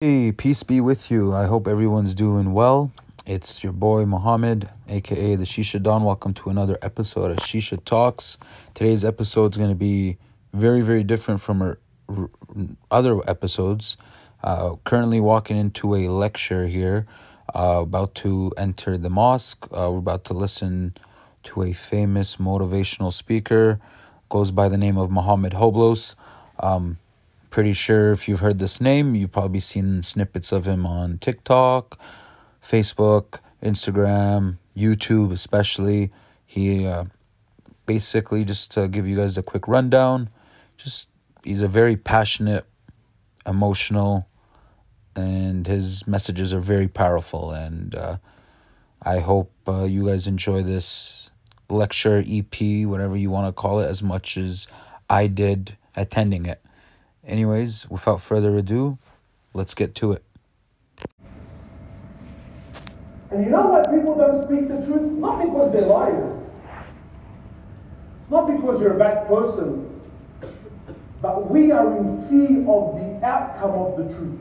Hey, peace be with you. I hope everyone's doing well. It's your boy Mohammed, aka the Shisha Don. Welcome to another episode of Shisha Talks. Today's episode is going to be very, very different from our other episodes. Uh, currently walking into a lecture here, uh, about to enter the mosque. Uh, we're about to listen to a famous motivational speaker. Goes by the name of Muhammad Hoblos. Um, Pretty sure if you've heard this name, you've probably seen snippets of him on TikTok, Facebook, Instagram, YouTube, especially. He uh, basically, just to give you guys a quick rundown, just he's a very passionate, emotional, and his messages are very powerful. And uh, I hope uh, you guys enjoy this lecture, EP, whatever you want to call it, as much as I did attending it. Anyways, without further ado, let's get to it. And you know why people don't speak the truth? Not because they're liars. It's not because you're a bad person. But we are in fear of the outcome of the truth.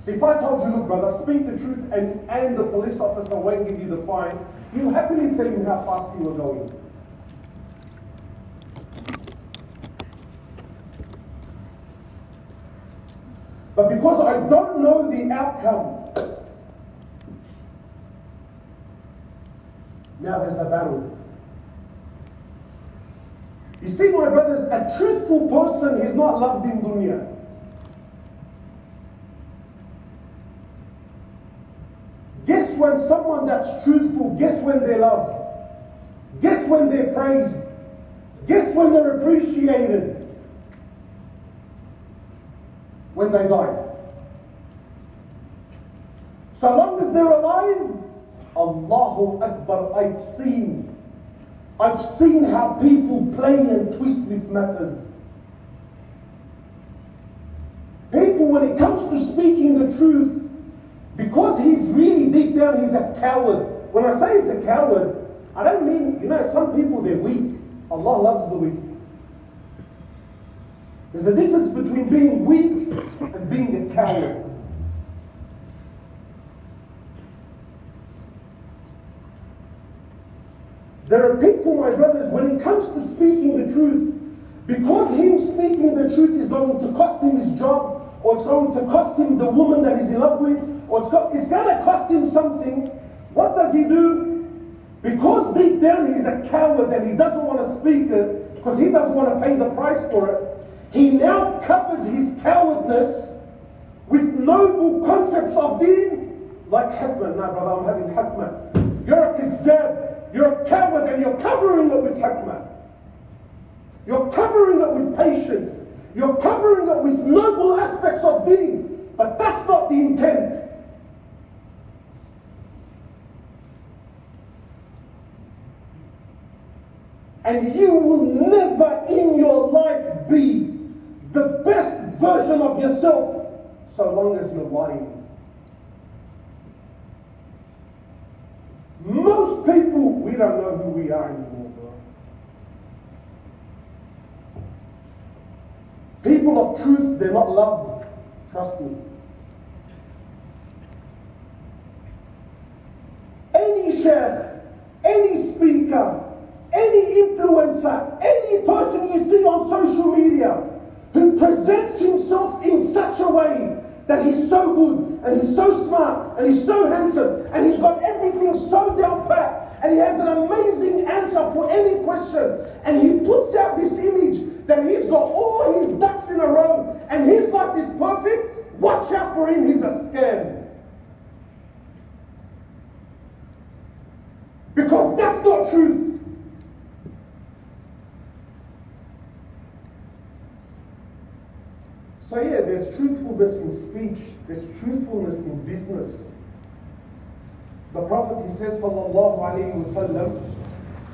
See, if I told you, look, brother, speak the truth and, and the police officer won't give you the fine, you'll happily tell him how fast you were going. But because I don't know the outcome, now there's a battle. You see, my brothers, a truthful person is not loved in dunya. Guess when someone that's truthful, guess when they're loved? Guess when they're praised? Guess when they're appreciated? When they die. So long as they're alive, Allahu Akbar, I've seen. I've seen how people play and twist with matters. People, when it comes to speaking the truth, because he's really deep down, he's a coward. When I say he's a coward, I don't mean, you know, some people, they're weak. Allah loves the weak. There's a difference between being weak and being a coward. There are people, my brothers, when it comes to speaking the truth, because him speaking the truth is going to cost him his job, or it's going to cost him the woman that he's in love with, or it's, go- it's going to cost him something, what does he do? Because deep down he's a coward and he doesn't want to speak it, because he doesn't want to pay the price for it, he now covers his cowardness with noble concepts of deen, like hikmah. No, brother, I'm having hikmah. You're a kizzab, you're a coward, and you're covering it with hikmah. You're covering it with patience. You're covering it with noble aspects of deen. But that's not the intent. And you will never in your life be the best version of yourself so long as you're lying. Most people, we don't know who we are anymore, bro. People of truth, they're not loved. Trust me. Any chef, any speaker, any influencer, any person you see on social media who presents himself in such a way that he's so good and he's so smart and he's so handsome and he's got everything so down pat and he has an amazing answer for any question and he puts out this image that he's got all his ducks in a row and his life is perfect, watch out for him, he's a scam. Because that's not truth. So yeah, there's truthfulness in speech, there's truthfulness in business. The Prophet, he says, sallallahu alayhi wasallam,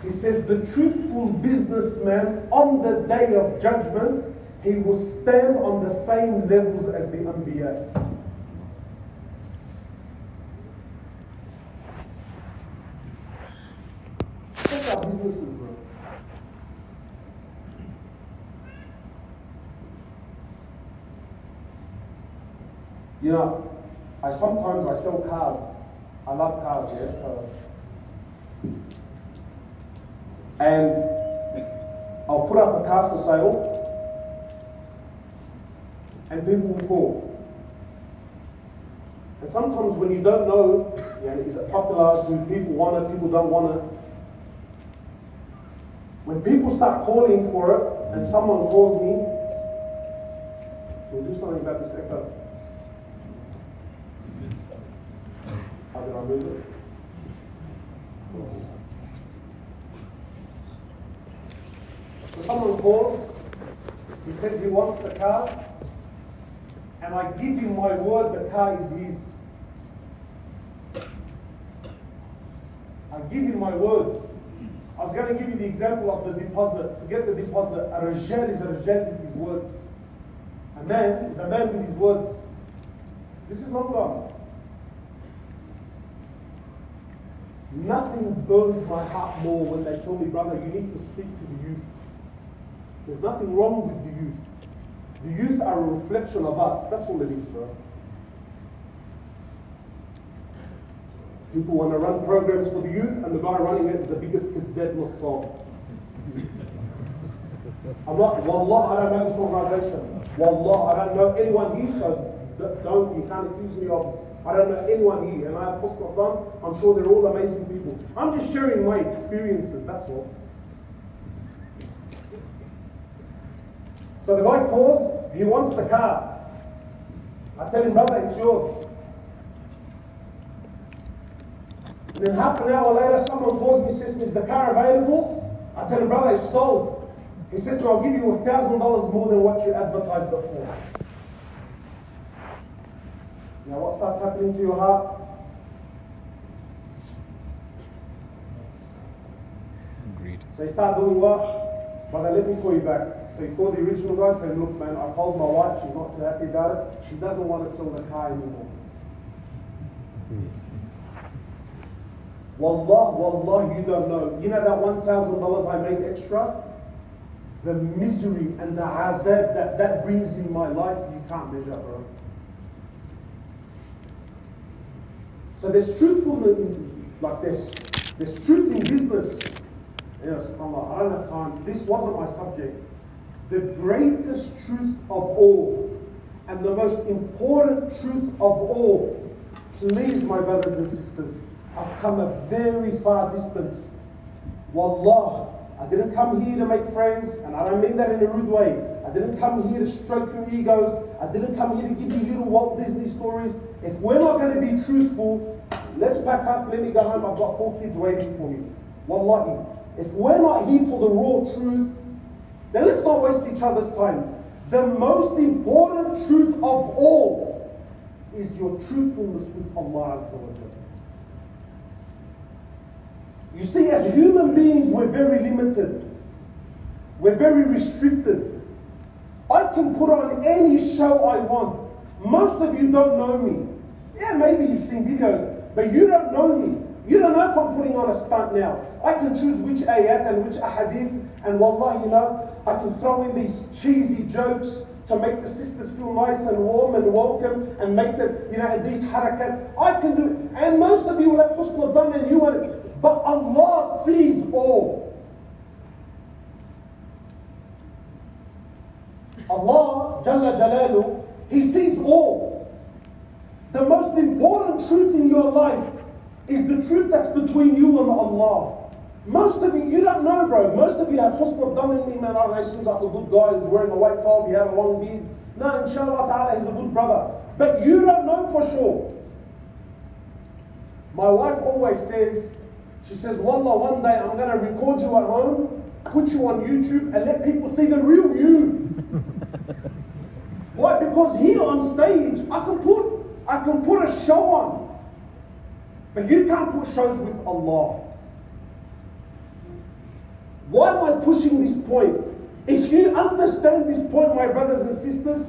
he says, the truthful businessman on the day of judgment, he will stand on the same levels as the Anbiya. Check our businesses, bro. You know, I sometimes I sell cars. I love cars, yeah. So, and I'll put up a car for sale, and people will call. And sometimes when you don't know, yeah, is it popular? Do people want it? People don't want it. When people start calling for it, and someone calls me, we'll do something about this echo. I? So someone calls, he says he wants the car, and I give him my word the car is his. I give him my word. I was going to give you the example of the deposit. Forget the deposit. A rajal is a rajal with his words. A man is a man with his words. This is not wrong. Nothing burns my heart more when they tell me, brother, you need to speak to the youth. There's nothing wrong with the youth. The youth are a reflection of us. That's all it is, bro. People want to run programs for the youth, and the guy running it is the biggest kazzab Nassar. I'm not, Wallah, I don't know this organization. Wallah, I don't know anyone here, so don't, you can't accuse me of, I don't know anyone here. And I have Husn I'm sure they're all amazing people. I'm just sharing my experiences, that's all. So the guy calls, he wants the car. I tell him, brother, it's yours. And then half an hour later, someone calls me says, Is the car available? I tell him, brother, it's sold. He says me, I'll give you a thousand dollars more than what you advertised it for. Now what starts happening to your heart? Agreed. So you start doing what? Brother, let me call you back. So you call the original guy, told him, look man, I told my wife, she's not too happy about it. She doesn't want to sell the car anymore. Wallah, wallah, you don't know. You know that $1,000 I made extra? The misery and the azab that that brings in my life, you can't measure, bro. So there's truthfulness, like this. There's truth in business. Yes, Allah, I don't have time. This wasn't my subject. The greatest truth of all, and the most important truth of all, please, my brothers and sisters, I've come a very far distance. Wallah, I didn't come here to make friends, and I don't mean that in a rude way. I didn't come here to stroke your egos. I didn't come here to give you little Walt Disney stories. If we're not going to be truthful, let's pack up, let me go home. I've got four kids waiting for me. Wallahi. If we're not here for the raw truth, then let's not waste each other's time. The most important truth of all is your truthfulness with Allah you see, as human beings, we're very limited. We're very restricted. I can put on any show I want. Most of you don't know me. Yeah, maybe you've seen videos, but you don't know me. You don't know if I'm putting on a stunt now. I can choose which ayat and which ahadith, and wallah, you know, I can throw in these cheesy jokes to make the sisters feel nice and warm and welcome and make them, you know, these harakat. I can do, it. and most of you will have husn dhan and you will but Allah sees all. Allah, Jalla Jalalu, He sees all. The most important truth in your life is the truth that's between you and Allah. Most of you, you don't know, bro. Most of you have husn dhan in me, man. Oh, he seems like a good guy who's wearing a white top, he has a long beard. No, inshallah ta'ala, he's a good brother. But you don't know for sure. My wife always says, she says, Wallah, one day I'm going to record you at home, put you on YouTube, and let people see the real you. Why? Because here on stage, I can put I can put a show on. But you can't put shows with Allah. Why am I pushing this point? If you understand this point, my brothers and sisters,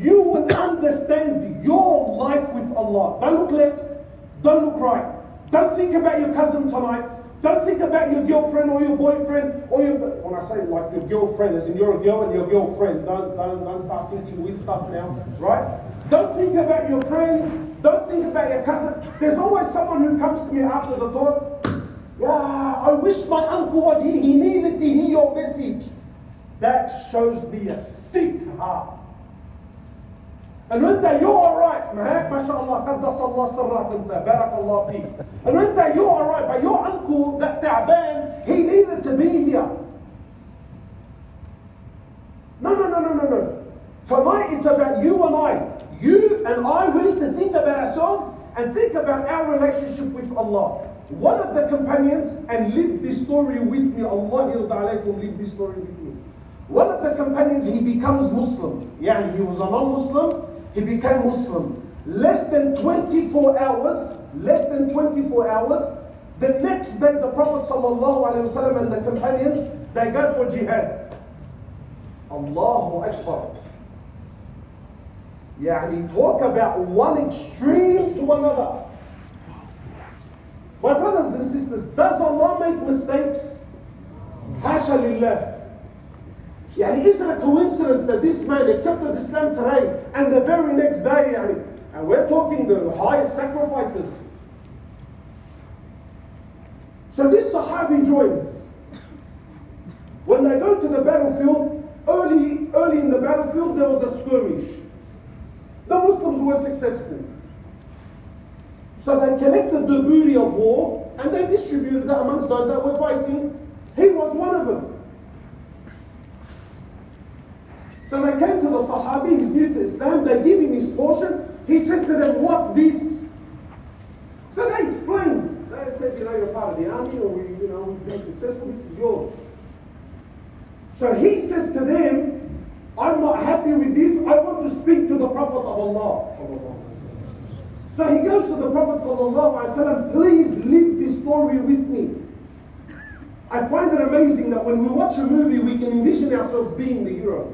you will understand your life with Allah. Don't look left, don't look right. Don't think about your cousin tonight. Don't think about your girlfriend or your boyfriend or your. When I say like your girlfriend, as in you're a girl and your girlfriend, don't don't don't start thinking weird stuff now, right? Don't think think about your friends. Don't think about your cousin. There's always someone who comes to me after the talk. Yeah, I wish my uncle was here. He needed to hear your message. That shows me a sick heart. And انت you're alright معاك ما شاء الله قدس الله سرك انت بارك الله فيك. And انت you're alright but your uncle that تعبان he needed to be here. No no no no no no. Tonight it's about you and I. you and I we need to think about ourselves and think about our relationship with Allah. One of the companions and live this story with me. Allah alaykum live this story with me. One of the companions he becomes Muslim. Yeah, he was a non-Muslim he became Muslim. Less than 24 hours, less than 24 hours, the next day the Prophet ﷺ and the companions, they go for jihad. Allahu Akbar. Yani talk about one extreme to another. My brothers and sisters, does Allah make mistakes? Hasha lillah. يعني is it a coincidence that this man accepted Islam today and the very next day يعني, and we're talking the highest sacrifices. So this Sahabi joins. When they go to the battlefield, early, early in the battlefield there was a skirmish. The Muslims were successful. So they collected the booty of war and they distributed it amongst those that were fighting. He was one of them. So they came to the Sahabi, he's new to Islam, they give him his portion. He says to them, What's this? So they explain. They said, You know, you're part of the army, or we, you know, we've been successful, this is yours. So he says to them, I'm not happy with this, I want to speak to the Prophet of Allah. So he goes to the Prophet وسلم, please leave this story with me. I find it amazing that when we watch a movie, we can envision ourselves being the hero.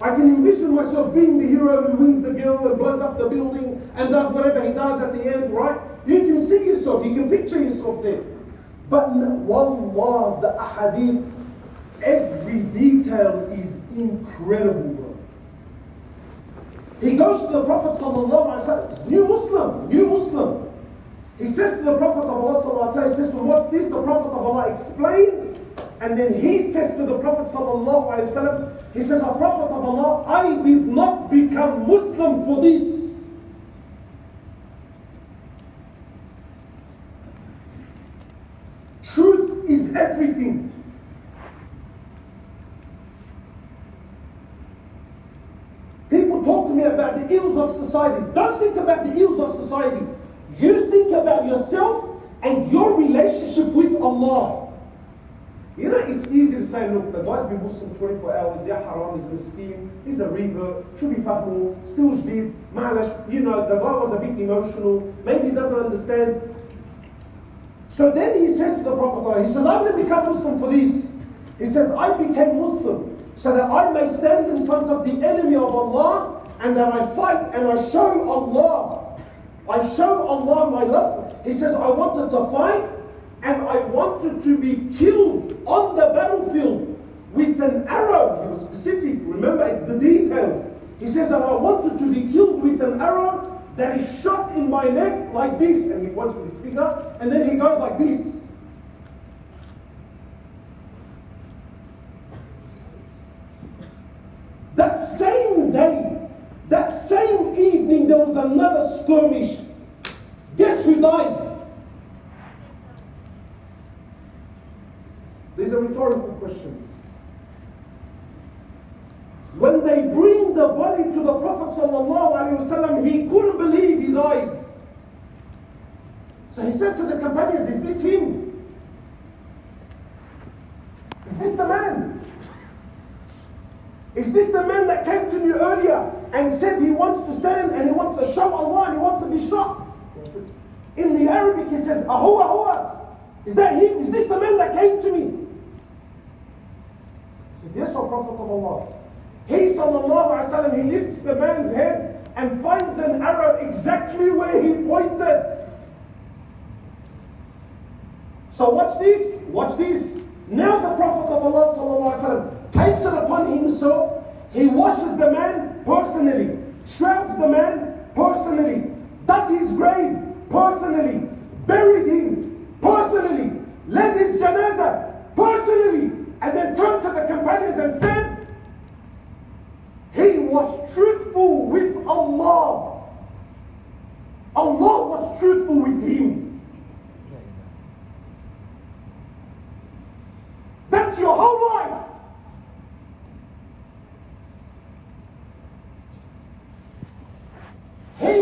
I can envision myself being the hero who wins the girl and blows up the building and does whatever he does at the end, right? You can see yourself, you can picture yourself there. But wallah, the ahadith, Every detail is incredible, bro. He goes to the Prophet sallallahu alaihi wasallam, new Muslim, new Muslim. He says to the Prophet of Allah sallallahu alaihi wasallam, he says, well, what's this? The Prophet of Allah explains, and then he says to the Prophet sallallahu alaihi wasallam, he says, "A Prophet of Allah, I did not become Muslim for this." Truth is everything. To me about the ills of society. Don't think about the ills of society. You think about yourself and your relationship with Allah. You know, it's easy to say, look, the guy's been Muslim 24 hours, yeah, haram, he's a miskin, he's a revert, should be fahmu, still jdeed, ma'alash, you know, the guy was a bit emotional, maybe he doesn't understand. So then he says to the Prophet, he says, I didn't become Muslim for this. He said, I became Muslim so that I may stand in front of the enemy of Allah and that I fight and I show Allah. I show Allah my love. He says, I wanted to fight and I wanted to be killed on the battlefield with an arrow. He was specific. Remember, it's the details. He says that I wanted to be killed with an arrow that is shot in my neck like this. And he points with his finger, and then he goes like this. That same day, that same evening, there was another skirmish. Guess who died? These are rhetorical questions. When they bring the body to the Prophet ﷺ, he couldn't believe his eyes. So he says to the companions, Is this him? Is this the man? Is this the man that came to me earlier and said he wants to stand and he wants to show Allah and he wants to be shot? In the Arabic, he says, Ahua, ahua. Is that him? Is this the man that came to me? He said, Yes, O Prophet of Allah. He sallallahu alayhi he lifts the man's head and finds an arrow exactly where he pointed. So watch this, watch this. Now the Prophet of Allah sallallahu alayhi takes it upon himself, he washes the man personally, shrouds the man personally, dug his grave personally, buried him personally, led his janazah personally, and then turned to the companions and said, He was truthful with Allah. Allah was truthful with him. That's your whole life. He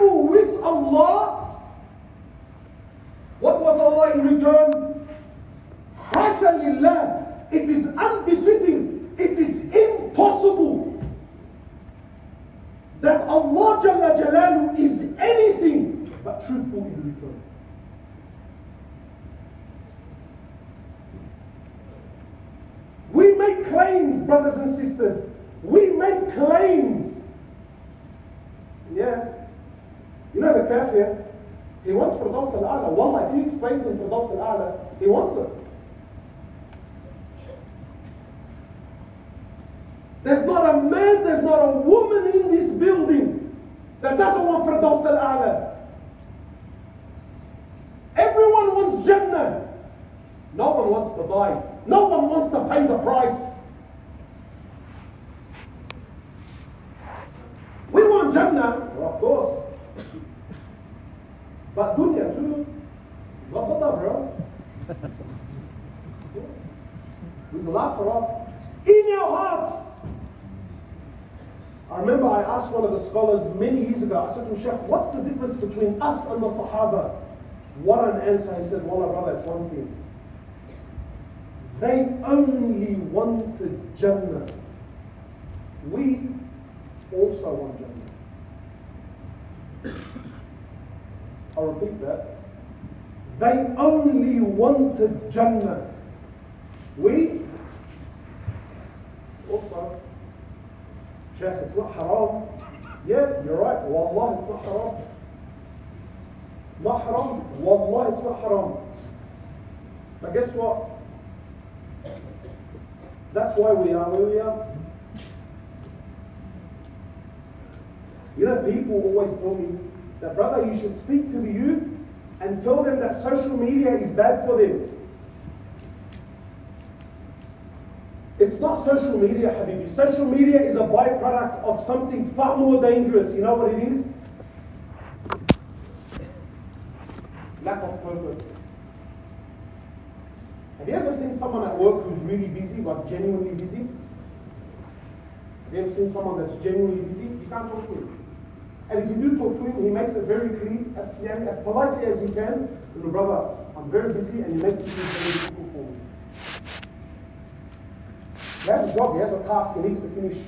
with Allah. What was Allah in return? Hasha lillah. It is unbefitting. It is impossible that Allah Jalla Jalalu is anything but truthful in return. We make claims, brothers and sisters. We make claims. Yeah. You know the kafir, he wants Firdaus al-A'la. Wallah, if you explain to him Firdaus al-A'la, he wants it. There's not a man, there's not a woman in this building that doesn't want Firdaus al-A'la. Everyone wants Jannah. No one wants to die. No one wants to pay the price. We want Jannah, well, of course. But dunya too. Zabata, bro. We laugh her off. In your hearts. I remember I asked one of the scholars many years ago, I said to him, Sheikh, what's the difference between us and the Sahaba? What an answer. He said, Wallah, brother, it's one thing. They only wanted Jannah. We also want Jannah. I'll repeat that. They only wanted Jannah. We also. Sheikh, it's not haram. Yeah, you're right. Wallah, it's not haram. Not haram. Wallah, it's not haram. But guess what? That's why we are where we are. You know, people always tell me that, brother, you should speak to the youth and tell them that social media is bad for them. It's not social media, Habibi. Social media is a byproduct of something far more dangerous. You know what it is? Lack of purpose. Have you ever seen someone at work who's really busy, but genuinely busy? Have you ever seen someone that's genuinely busy? You can't talk to him. And if you do talk to him, he makes it very clear, as politely as he can, little brother, I'm very busy and you make very difficult for me. He has a job, he has a task he needs to finish.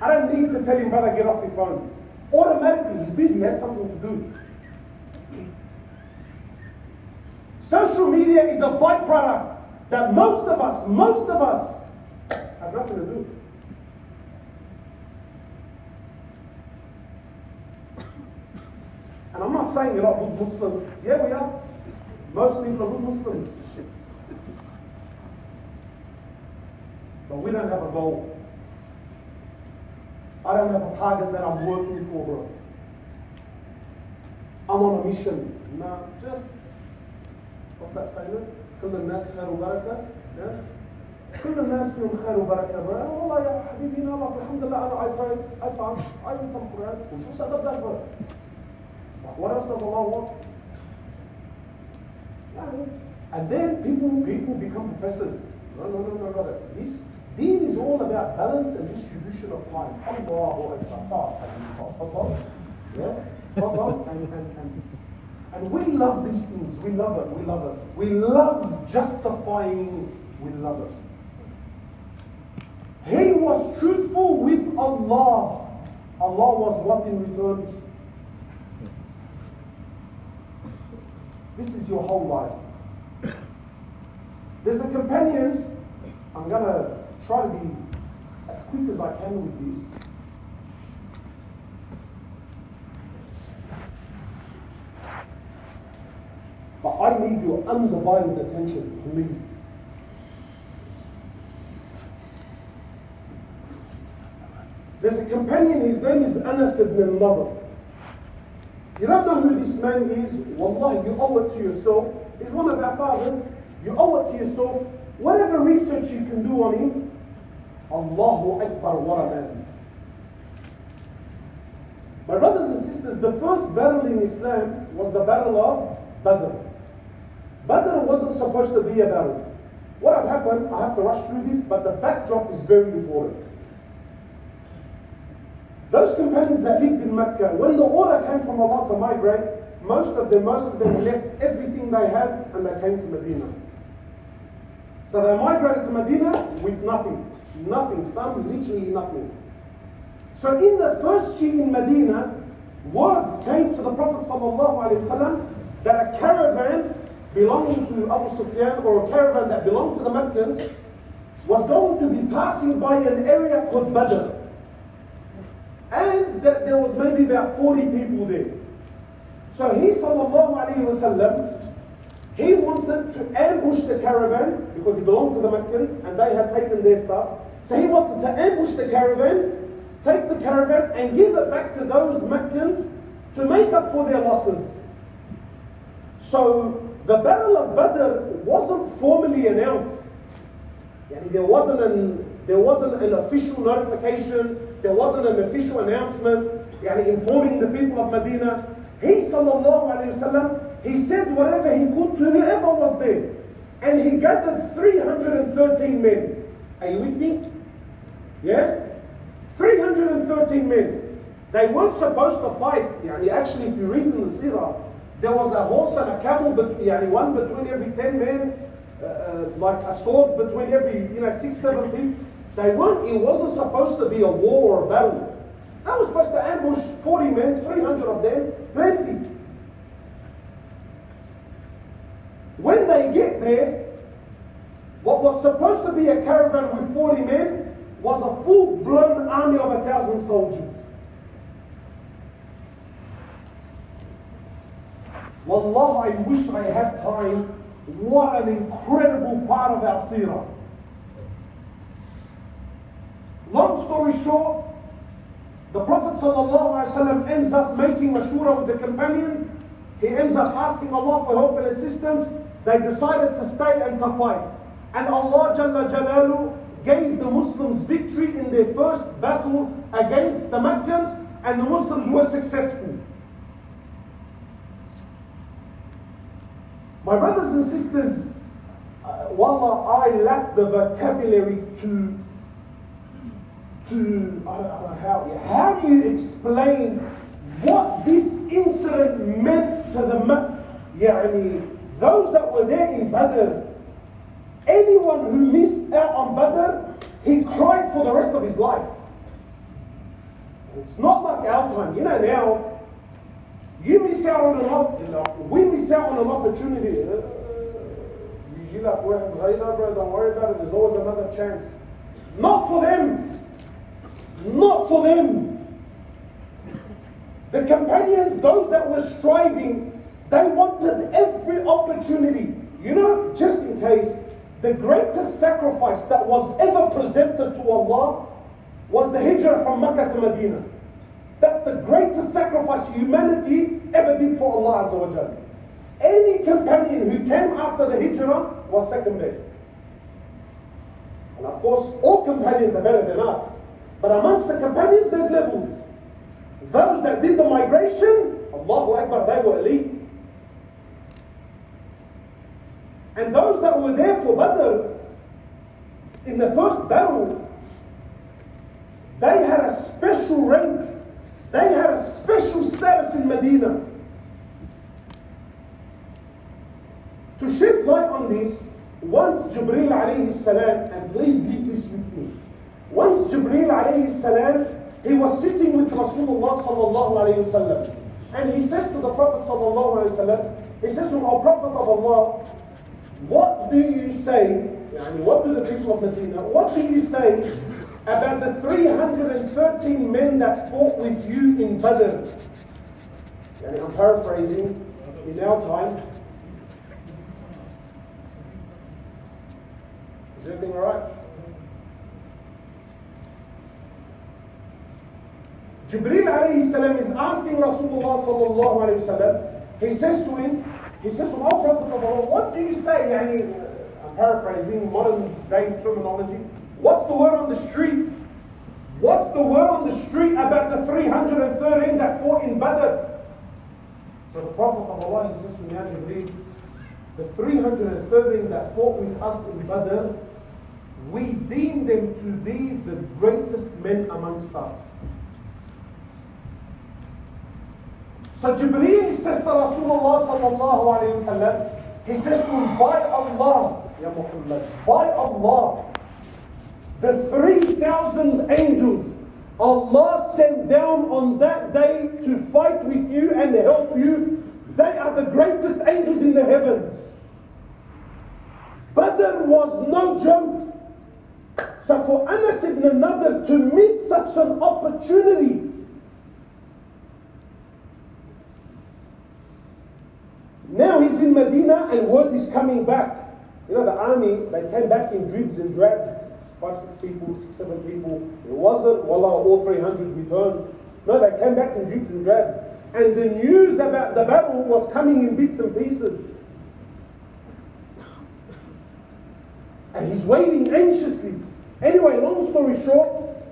I don't need to tell him, brother, get off your phone. Automatically, he's busy, he has something to do. Social media is a byproduct that most of us, most of us, have nothing to do. Not saying you're not good Muslims. Yeah, we are. Most people are good Muslims. But we don't have a goal. I don't have a target that I'm working for, bro. I'm on a mission. No, just what's that statement? كل الناس خير وبركة. Yeah? كل الناس فيهم خير وبركة. والله يا حبيبي الله الحمد لله أنا I pray, I fast, I read some Quran. وشو سبب ذلك? What else does Allah want? And then people people become professors. No, no, no, no, brother. This deen is all about balance and distribution of time. Akbar. Yeah? And, and, and, and we love these things. We love it. We love it. We love justifying. We love it. He was truthful with Allah. Allah was what in return? This is your whole life. There's a companion. I'm going to try to be as quick as I can with this. But I need your undivided attention, please. There's a companion, his name is Anas ibn al-Nadr. You don't know who this man is, wallah, you owe it to yourself. He's one of our fathers. You owe it to yourself. Whatever research you can do on him, Allahu Akbar, what a man. My brothers and sisters, the first battle in Islam was the battle of Badr. Badr wasn't supposed to be a battle. What had happened, I have to rush through this, but the backdrop is very important. Those companions that lived in Mecca, when the order came from Allah to migrate, most of them, most of them left everything they had and they came to Medina. So they migrated to Medina with nothing. Nothing. Some literally nothing. So in the first year in Medina, word came to the Prophet ﷺ that a caravan belonging to Abu Sufyan or a caravan that belonged to the Meccans was going to be passing by an area called Badr and that there was maybe about 40 people there. So he sallallahu alayhi he wanted to ambush the caravan because he belonged to the Meccans and they had taken their stuff. So he wanted to ambush the caravan, take the caravan and give it back to those Meccans to make up for their losses. So the Battle of Badr wasn't formally announced. There wasn't an, there wasn't an official notification there wasn't an official announcement يعني, informing the people of Medina. He sallallahu alayhi wasallam, he said whatever he could to whoever was there. And he gathered 313 men. Are you with me? Yeah? 313 men. They weren't supposed to fight. Yani actually, if you read in the Sirah, there was a horse and a camel, but yani one between every 10 men, uh, uh, like a sword between every, you know, six, seven people. They weren't, it wasn't supposed to be a war or a battle. They were supposed to ambush 40 men, 300 of them, plenty. When they get there, what was supposed to be a caravan with 40 men was a full blown army of a thousand soldiers. Wallah, I wish I had time. What an incredible part of our seerah. Long story short, the Prophet ﷺ ends up making a shura with the companions. He ends up asking Allah for help and assistance. They decided to stay and to fight. And Allah Jalla Jalalu gave the Muslims victory in their first battle against the Meccans, and the Muslims were successful. My brothers and sisters, uh, Wallah, I lack the vocabulary to to, I don't, I don't know how, how do you explain what this incident meant to the, يعني, those that were there in Badr, anyone who missed out on Badr, he cried for the rest of his life. It's not like our time. You know, now, you miss out on an we miss out on an opportunity. Uh, don't worry about it, there's always another chance. Not for them. Not for them. The companions, those that were striving, they wanted every opportunity. You know, just in case, the greatest sacrifice that was ever presented to Allah was the hijrah from Mecca to Medina. That's the greatest sacrifice humanity ever did for Allah Azza Any companion who came after the hijrah was second best. And of course, all companions are better than us. But amongst the companions, there's levels. Those that did the migration, Allahu Akbar, they were elite. And those that were there for Badr, in the first battle, they had a special rank. They had a special status in Medina. To shed light on this, once Jibreel alayhi salam, and please leave this with me. Once Jibreel alayhi salam, he was sitting with Rasulullah sallallahu alayhi wasallam. And he says to the Prophet sallallahu alayhi wasallam, he says to our Prophet of Allah, what do you say, yani what do the people of Medina, what do you say about the 313 men that fought with you in Badr? Yani I'm paraphrasing in our time. Is everything alright? Jibreel alayhi salam is asking Rasulullah sallallahu alayhi wasallam. He says to him, he says to our Prophet of Allah, what do you say? I'm paraphrasing modern day terminology. What's the word on the street? What's the word on the street about the 313 that fought in Badr? So the Prophet of Allah says to me, Jibreel, the 313 that fought with us in Badr, we deem them to be the greatest men amongst us. So Jibreel says to Rasulullah sallallahu alayhi wasallam, he says to him, by Allah, Ya Muhammad, by Allah, the 3,000 angels Allah sent down on that day to fight with you and help you. They are the greatest angels in the heavens. Badr was no joke. So for Anas ibn Nadir to miss such an opportunity Now he's in Medina and word is coming back. You know, the army, they came back in dribs and drabs five, six people, six, seven people. It wasn't, wallah, all 300 returned. No, they came back in dribs and drabs. And the news about the battle was coming in bits and pieces. And he's waiting anxiously. Anyway, long story short,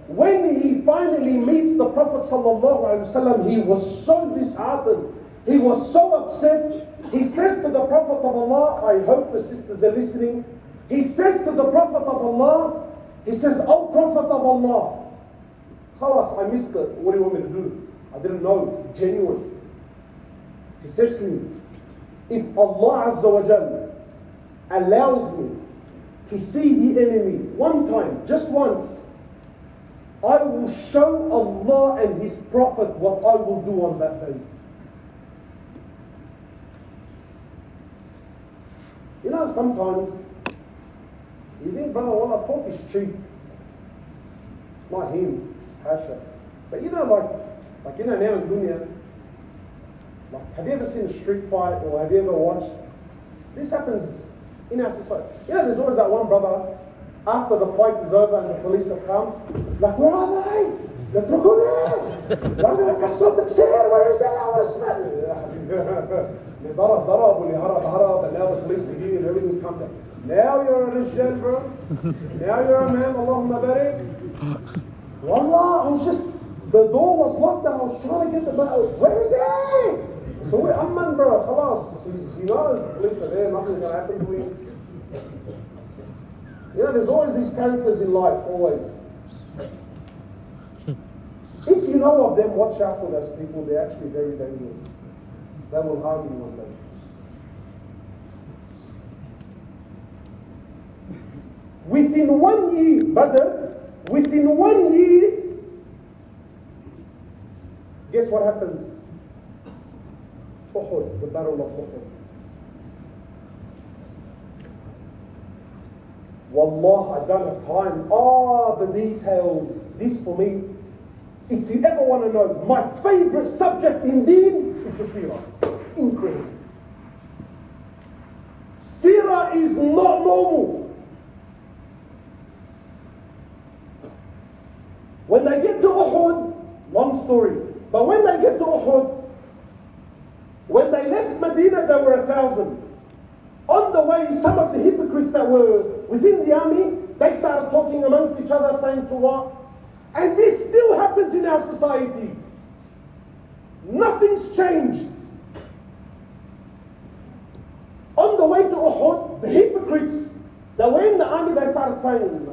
when he finally meets the Prophet ﷺ, he was so disheartened. He was so upset. He says to the Prophet of Allah, I hope the sisters are listening. He says to the Prophet of Allah, he says, Oh Prophet of Allah, us, I missed it. What do you want me to do? I didn't know. Genuine. He says to me, if Allah Azza wa Jal allows me to see the enemy one time, just once, I will show Allah and His Prophet what I will do on that day. You know, sometimes you think, brother, all I talk is cheap. Not him, Hasha. But you know, like, like you know, now in dunya, like, have you ever seen a street fight or have you ever watched? This happens in our society. You know, there's always that one brother, after the fight is over and the police have come, like, where are they? The Trukune! I'm going to cut the chair, where is that? I want to smell it. اللي ضرب ضرب واللي هرب هرب and now the police are here and everything's come down. Now you're a Rijal, bro. Now you're a man, Allahumma barik. Wallah, I was just, the door was locked and I was trying to get the bell. Where is he? So we Amman, bro, khalas. He's, you know, listen, there, nothing's going to happen to him. You know, there's always these characters in life, always. If you know of them, watch out for those people. They're actually very dangerous. They will harm you one day. Within one year, Badr, within one year, guess what happens? Uhud, the battle of Uhud. Wallah, I don't have time. Ah, the details. This for me. If you ever want to know, my favorite subject in deen is the seerah. Incredible. Seerah is not normal. When I get to Uhud, long story, but when I get to Uhud, when they left Medina, there were a thousand. On the way, some of the hypocrites that were within the army, they started talking amongst each other, saying to what? And this still happens in our society. Nothing's changed. On the way to Uhud, the hypocrites that were in the army, they started saying,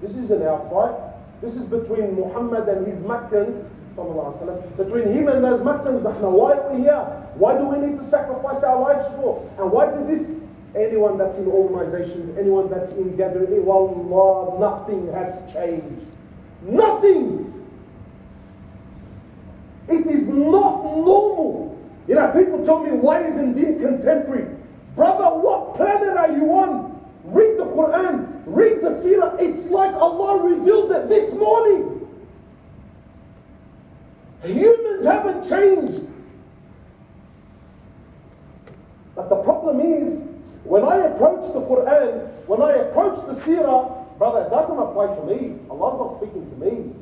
this isn't our fight. This is between Muhammad and his Meccans. Between him and those Meccans, why are we here? Why do we need to sacrifice our lives for? And why did this? Anyone that's in organizations, anyone that's in gathering, eh, wallah, nothing has changed. Nothing. It is not normal. You know, people tell me, why isn't deen contemporary? Brother, what planet are you on? Read the Quran, read the Seerah. It's like Allah revealed it this morning. Humans haven't changed. But the problem is, when I approach the Quran, when I approach the Seerah, brother, it doesn't apply to me. Allah's not speaking to me.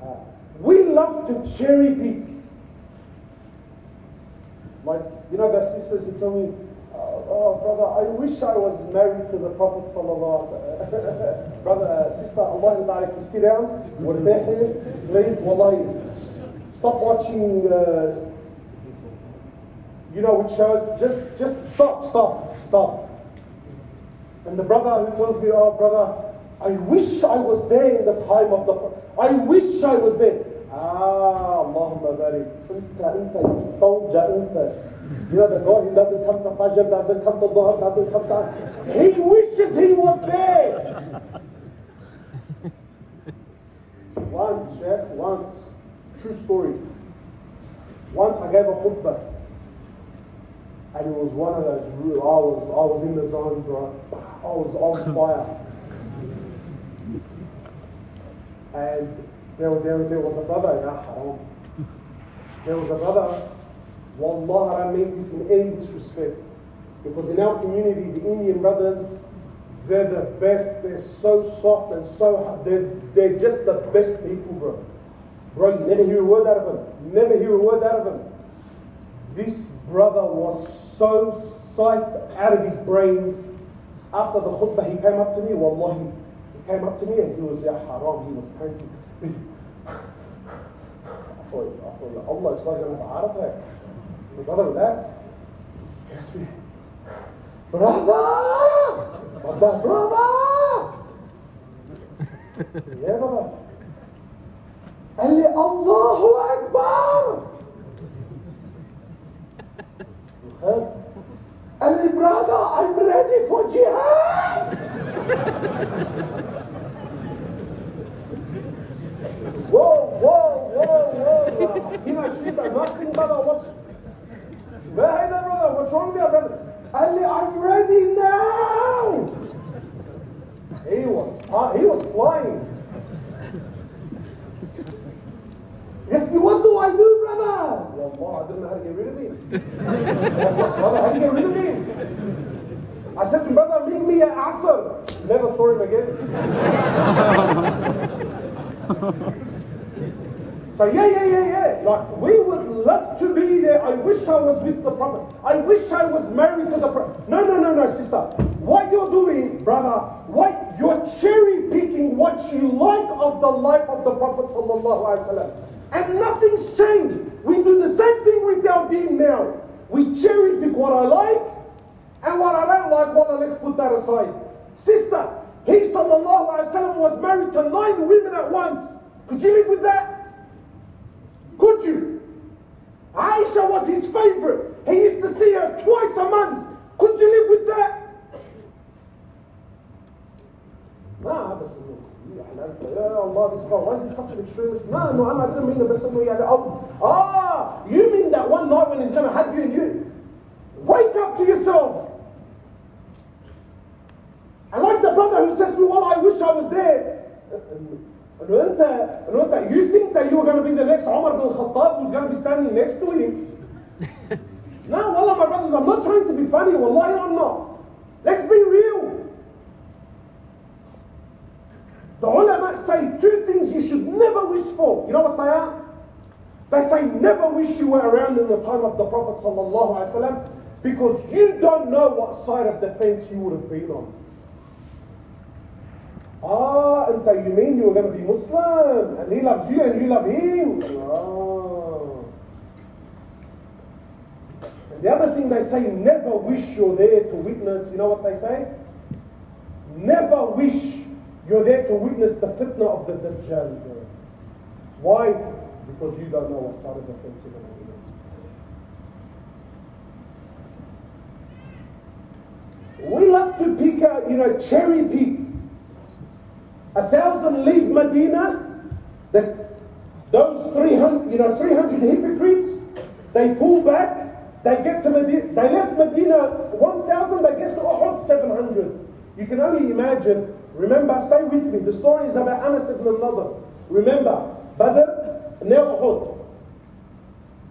Uh, we love to cherry pick. Like, you know, the sisters who tell me, oh, oh, brother, I wish I was married to the Prophet sallallahu brother, uh, sister, Allah barik sit down, please, wallahi, stop watching, uh, you know, which shows, just, just stop, stop, stop. And the brother who tells me, oh, brother, I wish I was there in the time of the Prophet. I wish I was there. Ah, Allahumma barik. Inta, inta, soldier, inta. You know, the guy who doesn't come to Fajr, doesn't come to Dhuhr, doesn't come to... He wishes he was there. once, Sheikh, once, true story. Once I gave a khutbah. And it was one of those, I was, I was in the zone, bro. I was on fire. And there, there, there was a brother, ya haram. There was a brother, wallah, I mean this in any disrespect. Because in our community, the Indian brothers, they're the best. They're so soft and so they're, they're just the best people, bro. Bro, you never hear a word out of them. Never hear a word out of them. This brother was so psyched out of his brains. After the khutbah, he came up to me, wallahi, He came up to me and he was, Ya Haram, he was panting. for, for Allah subhanahu wa ta'ala. My brother, relax. Yes, me. Brother! Brother, brother! يا brother. قال لي الله أكبر. قال لي brother I'm ready for jihad. Shiba, nothing brother. What's Hey there, brother. What's wrong there, brother? Ali, I'm ready now. He was uh, he was flying. Yes, what do I do, brother? Wallah, I don't know how to get rid of him. brother, how you get rid of him? I said to brother, meet me at Asr. Never saw him again. So yeah, yeah, yeah, yeah. Like we would love to be there. I wish I was with the Prophet. I wish I was married to the Prophet. No, no, no, no, sister. What you're doing, brother, what you're cherry picking what you like of the life of the Prophet. And nothing's changed. We do the same thing with our deen now. We cherry pick what I like and what I don't like, well, let's put that aside. Sister, he sallallahu alaihi wasallam was married to nine women at once. Could you live with that? Could you? Aisha was his favorite. He used to see her twice a month. Could you live with that? ما بس انه يا الله this guy why is he such an extremist no no I didn't mean it بس انه يعني oh, ah you mean that one night when he's going to hug you and you wake up to yourselves I like the brother who says to me well I wish I was there انه انت انه انت you think that you're going to be the next Umar bin Khattab who's going to be standing next to him no wallah my brothers I'm not trying to be funny wallahi I'm not. Let's be real. The ulama say two things you should never wish for. You know what they are? They say never wish you were around in the time of the Prophet because you don't know what side of the fence you would have been on. Ah, and you mean you were going to be Muslim, and he loves you and you love him. And the other thing they say, never wish you're there to witness, you know what they say? Never wish you're there to witness the fitna of the Dajjal. Why? Because you don't know what side of the fence you're going to be on. We love to pick out, you know, cherry pick a thousand leave Medina, that those 300, you know, 300 hypocrites, they pull back, they get to Medina, they left Medina 1,000, they get to Uhud 700. You can only imagine, remember, stay with me, the story is about Anas ibn al-Nadr. Remember, Badr, now Uhud.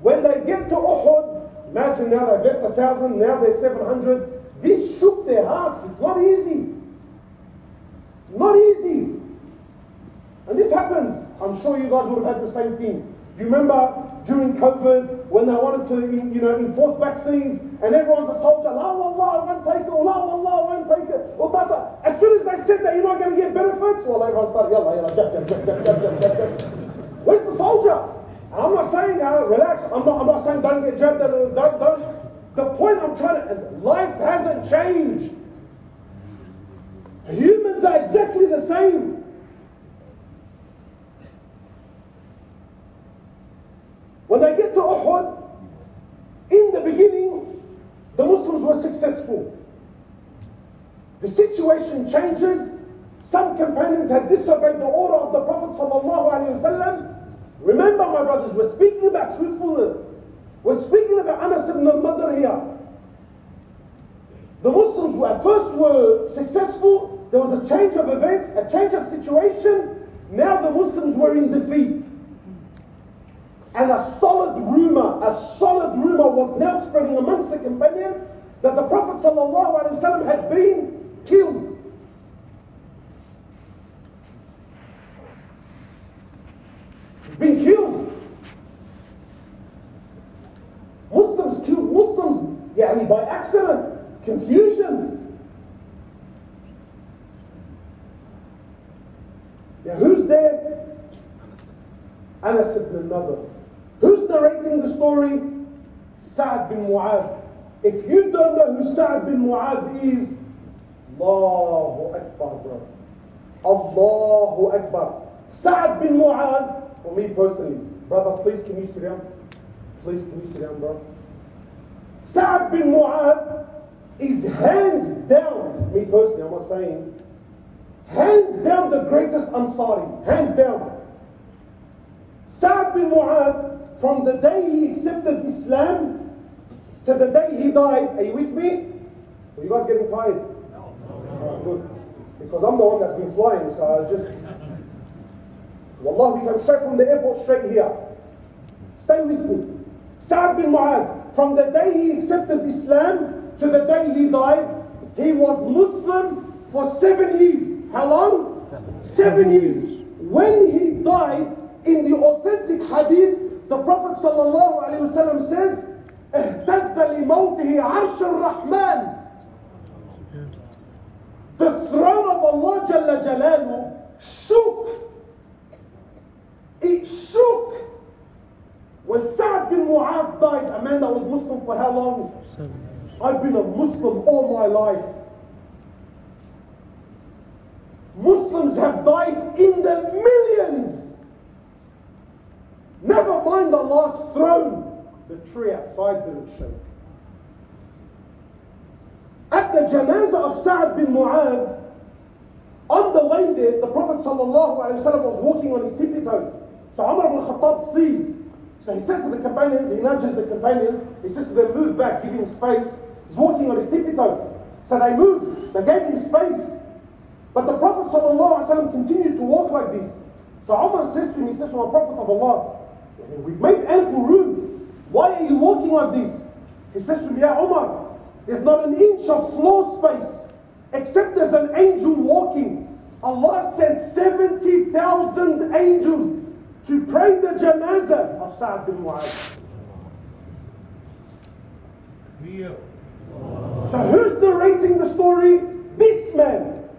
When they get to Uhud, imagine now they've left 1,000, now they're 700. This shook their hearts, it's not easy. Not easy. And this happens. I'm sure you guys would have had the same thing. You remember during COVID when they wanted to, you know, enforce vaccines and everyone's a soldier, la wallah, I won't take it, la wallah, I won't take it, or. As soon as they said that you're not going to get benefits, well, everyone started, yalla, yalla, jab, jab, jab, jab, jab, jab, jab. Where's the soldier? And I'm not saying, uh, relax, I'm not, I'm not saying don't get jabbed, don't, don't. The point I'm trying to, life hasn't changed. Humans are exactly the same. When I get to Uhud, in the beginning, the Muslims were successful. The situation changes. Some companions had disobeyed the order of the Prophet Remember, my brothers, we're speaking about truthfulness. We're speaking about Anas ibn al-Nadr here. The Muslims at first were successful. There was a change of events, a change of situation. Now the Muslims were in defeat. And a solid rumor, a solid rumor was now spreading amongst the companions that the Prophet ﷺ had been killed. He's been killed. Muslims killed Muslims, yeah, I mean by accident, confusion. Yeah, who's there? Anas ibn Nadr. Who's narrating the story? Sa'ad bin Mu'adh. If you don't know who Sa'ad bin Mu'adh is, Allahu Akbar, bro. Allahu Akbar. Sa'ad bin Mu'adh, for me personally, brother, please can you sit down? Please can you sit down, bro? Sa'ad bin Mu'adh is hands down, me personally, I'm not saying, hands down the greatest Ansari, hands down. Sa'ad bin Mu'adh from the day he accepted Islam to the day he died. Are you with me? Are you guys getting tired? No. Right, good. Because I'm the one that's been flying, so I just. Wallah, we come straight from the airport straight here. Stay with me. Sa'ad bin Mu'adh, from the day he accepted Islam to the day he died, he was Muslim for seven years. How long? Seven years. When he died, in the authentic hadith, the Prophet ﷺ says, اهتز لموته عرش الرحمن The throne of Allah Jalla Jalalu shook. It shook. When Sa'd bin Mu'adh died, a man that was Muslim for how long? I've been a Muslim all my life. Muslims have died in the millions. Never mind Allah's throne. The tree outside didn't shake. At the janazah of Sa'ad bin Mu'adh, on the way there, the Prophet ﷺ was walking on his tippy toes. So Umar ibn Khattab sees. So he says to the companions, he nudges the companions, he says to them, move back, give him space. He's walking on his tippy toes. So they moved, they gave him space. But the Prophet ﷺ continued to walk like this. So Umar says to him, he says, to the Prophet of Allah, We've made ample room. Why are you walking like this? He says to me, Ya Umar, there's not an inch of floor space except there's an angel walking. Allah sent 70,000 angels to pray the janazah of Sa'ad bin Mu'adh. So who's narrating the story? This man.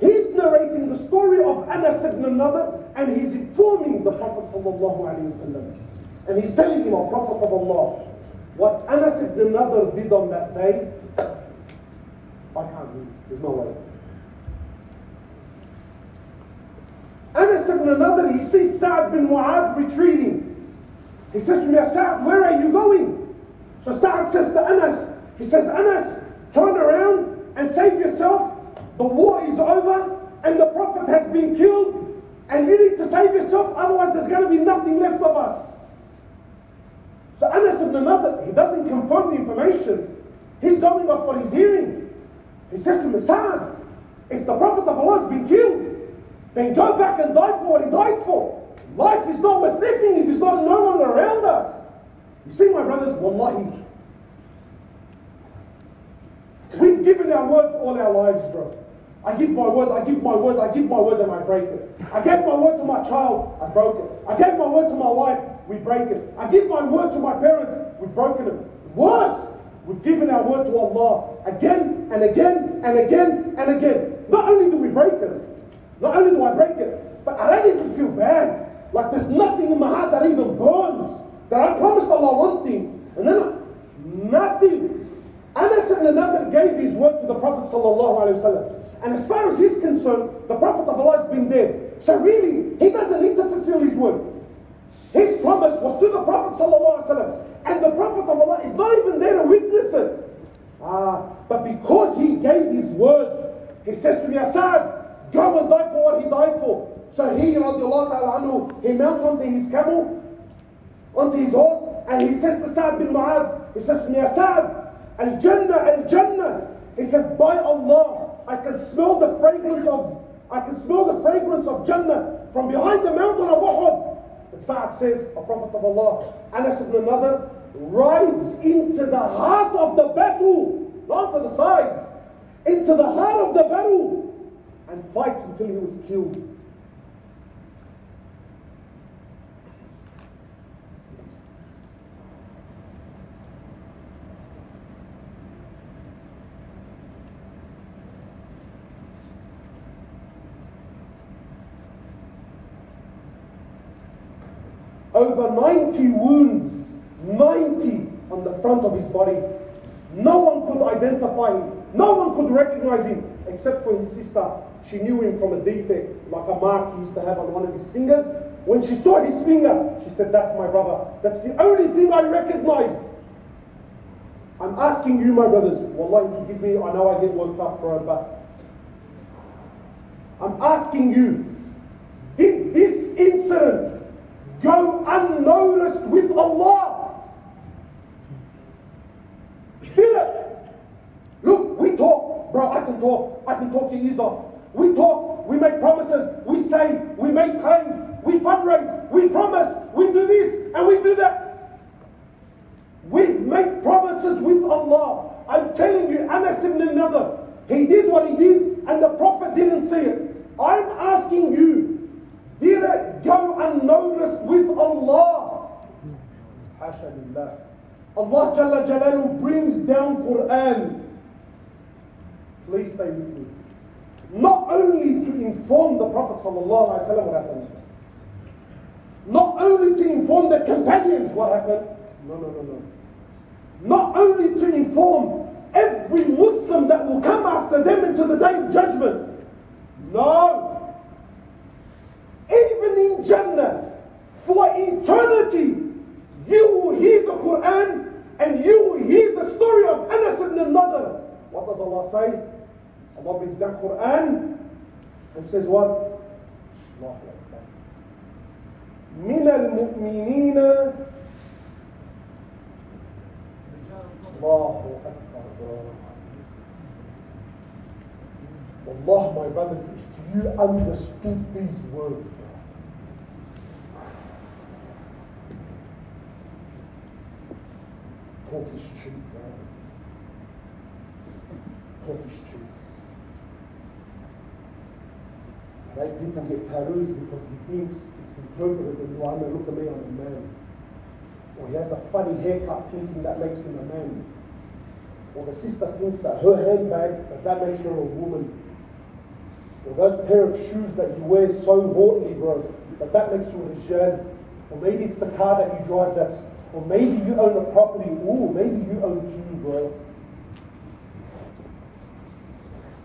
He's narrating the story of Anas ibn Nadr and he's informing the Prophet وسلم, and he's telling him, O Prophet of Allah, what Anas ibn Nadr did on that day, I can't do. There's no way. Anas ibn Nadr, he sees Sa'd bin Mu'adh retreating. He says to me, Sa'd, where are you going? So Sa'd says to Anas, he says, Anas, turn around and save yourself. The war is over and the Prophet has been killed and you need to save yourself, otherwise there's going to be nothing left of us. So Anas ibn Nadr, he doesn't confirm the information. He's going off what he's hearing. He says to Masad, if the Prophet of Allah has been killed, then go back and die for what he died for. Life is not worth living if he's not no longer around us. You see, my brothers, wallahi, we've given our words all our lives, bro. I give my word, I give my word, I give my word, and I break it. I gave my word to my child, I broke it. I gave my word to my wife, we break it. I give my word to my parents, we've broken it. Worse, we've given our word to Allah again and again and again and again. Not only do we break it, not only do I break it, but I don't even feel bad. Like there's nothing in my heart that even burns. That I promised Allah one thing, and then nothing. Anas ibn Nadir gave his word to the Prophet sallallahu alaihi wasallam. And as far as he's concerned, the Prophet of Allah has been dead. So really, he doesn't need to fulfill his word. His promise was to the Prophet wasallam. And the Prophet of Allah is not even there to witness it. Ah, but because he gave his word, he says to the Asad, go and die for what he died for. So he, anhu, he mounts onto his camel, onto his horse, and he says to Sa'd bin Mu'adh, he says to me, Asad, Al-Jannah, Al-Jannah. He says, by Allah, I can smell the fragrance of, I can smell the fragrance of Jannah from behind the mountain of Uhud. And Sa'd says, a prophet of Allah, Anas ibn al-Nadr, rides into the heart of the battle, not to the sides, into the heart of the battle, and fights until he was killed. Over 90 wounds, 90 on the front of his body. No one could identify him. No one could recognize him except for his sister. She knew him from a defect, like a mark he used to have on one of his fingers. When she saw his finger, she said, That's my brother. That's the only thing I recognize. I'm asking you, my brothers, Wallah, forgive me, I know I get worked up, bro, but I'm asking you, did this incident go unnoticed with Allah. Did it? Look, we talk, bro. I can talk. I can talk your ears off. We talk. We make promises. We say. We make claims. We fundraise. We promise. We do this and we do that. We make promises with Allah. I'm telling you, Anas ibn Nadir, he did what he did, and the Prophet didn't see it. I'm asking you, did it go unnoticed with Allah? Allah Jalla Jalalu brings down Quran. Please stay with me. Not only to inform the Prophet Sallallahu Alaihi Wasallam what happened. Not only to inform the companions what happened. No, no, no, no. Not only to inform every Muslim that will come after them into the day of judgment. No even in Jannah, for eternity, you will hear the Quran and you will hear the story of Anas ibn Nadir. What does Allah say? Allah brings down Quran and says what? من المؤمنين الله أكبر Allah, my brothers, if you understood these words, Talk is truth, brother. Talk is. Right? People get tattoos because he thinks it's interpreted in Luana, look at me, I'm a man. Or he has a funny haircut thinking that makes him a man. Or the sister thinks that her handbag, that that makes her a woman. Or those pair of shoes that you wear so haughtily, bro, that that makes you a rijal. Or maybe it's the car that you drive that's or maybe you own a property. Ooh, maybe you own two, bro.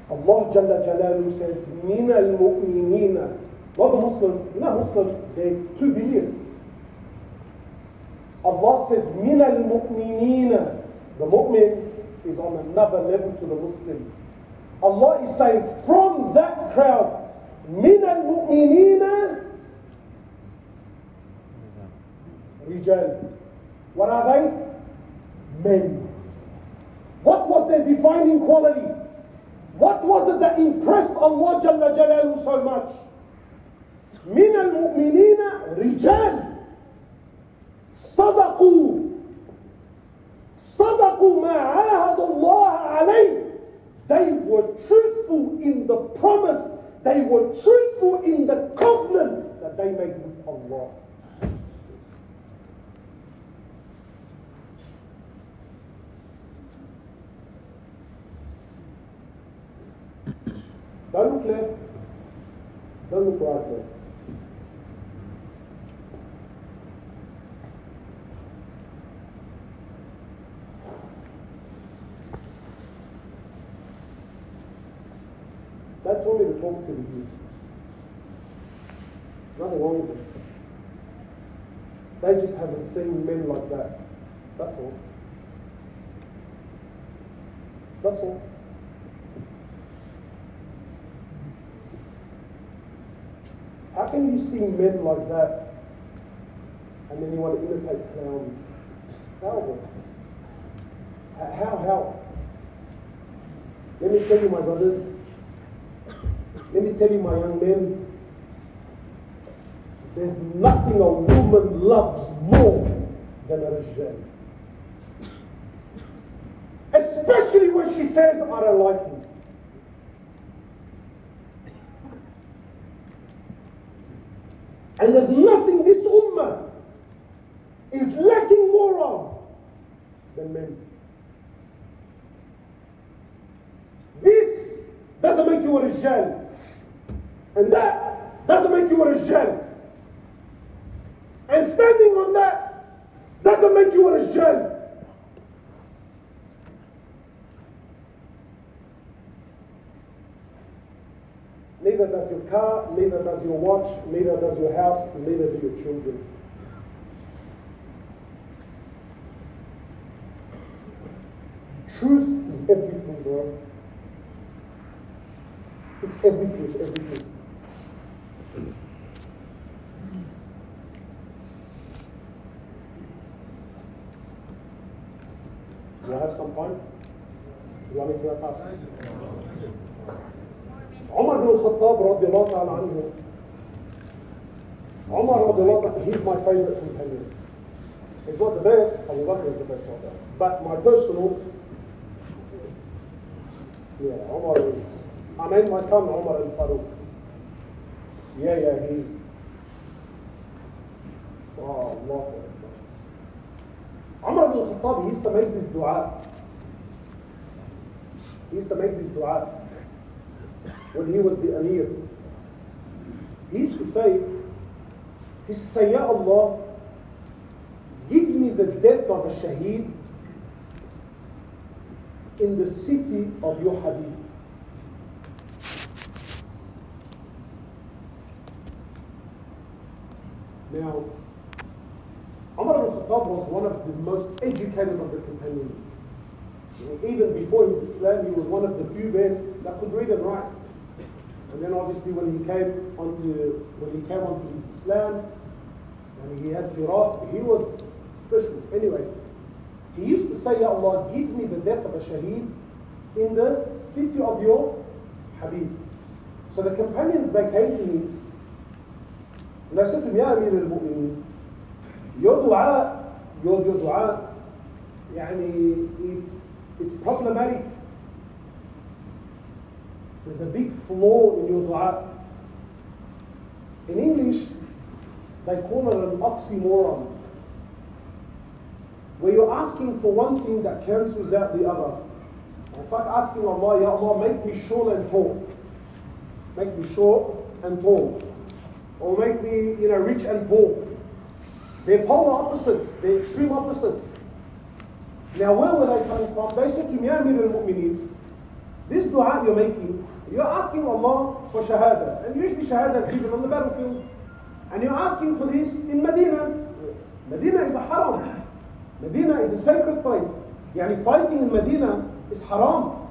Allah Jalla Jalalu says, Min al mu'minina. Not the Muslims, not Muslims, they're two billion. Allah says, Min al mu'minina. The mu'min is on another level to the Muslim. Allah is saying, from that crowd, Min al mu'minina. Rijal. What are they? Men. What was their defining quality? What was it that impressed Allah Jalla Jalalu so much? من المؤمنين رجال صدقوا صدقوا ما عاهدوا الله عليه they were truthful truthful in the promise. They were truthful in the covenant that they made with Allah. Don't look left. Don't look right there. That told me to talk to the youth. Nothing wrong with them. They just haven't seen men like that. That's all. That's all. How can you see men like that and then you want to imitate clowns? How? How? How? Let me tell you, my brothers. Let me tell you, my young men. There's nothing a woman loves more than a rijal. Especially when she says, I don't like you. And there's nothing this ummah is lacking more of than men. This doesn't make you a rijal. And that doesn't make you a rijal. And standing on that doesn't make you a rijal. Neither does your car, neither does your watch, neither does your house, neither do your children. Truth is everything, bro. It's everything, it's everything. Do I have some time? Do you want me to wrap up? Umar bin Khattab radiallahu ta'ala anhu. Umar radiallahu ta'ala, he's my favorite companion. He's not the best, Abu Bakr is the best of them. But my personal, yeah, Umar is. I named my son Umar al Farouk. Yeah, yeah, he's. Oh, Allah. Umar bin Khattab, he used to make this dua. He used to make this dua when he was the Amir. He used to say, he used to say, Ya Allah, give me the death of a shaheed in the city of your Habib. Now, Umar ibn Khattab was one of the most educated of the companions. Even before his Islam, he was one of the few men that could read and write. And then obviously when he came onto when he came onto his Islam and he had firas, he was special. Anyway, he used to say, Ya Allah, give me the death of a shaheed in the city of your Habib. So the companions they came to him and they said to him, Ya Amir al-Mu'mineen, your dua, your, your dua, يعني, it's, it's problematic. There's a big flaw in your dua. In English, they call it an oxymoron. Where you're asking for one thing that cancels out the other. It's like asking Allah, Ya Allah, make me short and tall. Make me short and tall. Or make me, you know, rich and poor. They're polar opposites, they're extreme opposites. Now, where were they coming from? They said to me, Amir al-Mu'mineen, this dua you're making, you're asking Allah for shahada. And usually shahada is given on the battlefield. And you're asking for this in Medina. Medina is a haram. Medina is a sacred place. Yani fighting in Medina is haram.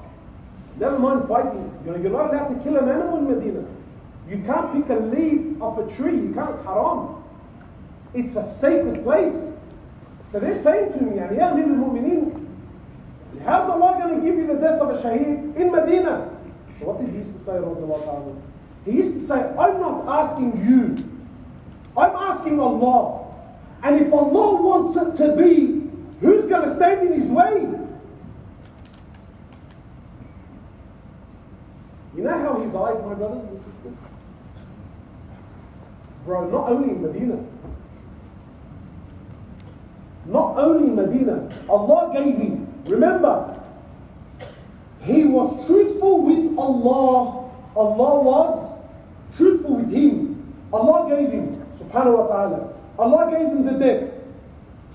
Never mind fighting. You know, you're not allowed to kill an animal in Medina. You can't pick a leaf off a tree. You can't. It's haram. It's a sacred place. So they're saying to me, يعني, يا أمير المؤمنين, how's Allah going to give you the death of a shaheed in Medina? So what did he used to say, ta'ala? He used to say, I'm not asking you. I'm asking Allah. And if Allah wants it to be, who's going to stand in his way? You know how he died, my brothers and sisters? Bro, not only in Medina. Not only in Medina. Allah gave him. Remember, he was truthful with Allah. Allah was truthful with him. Allah gave him, subhanahu wa ta'ala. Allah gave him the death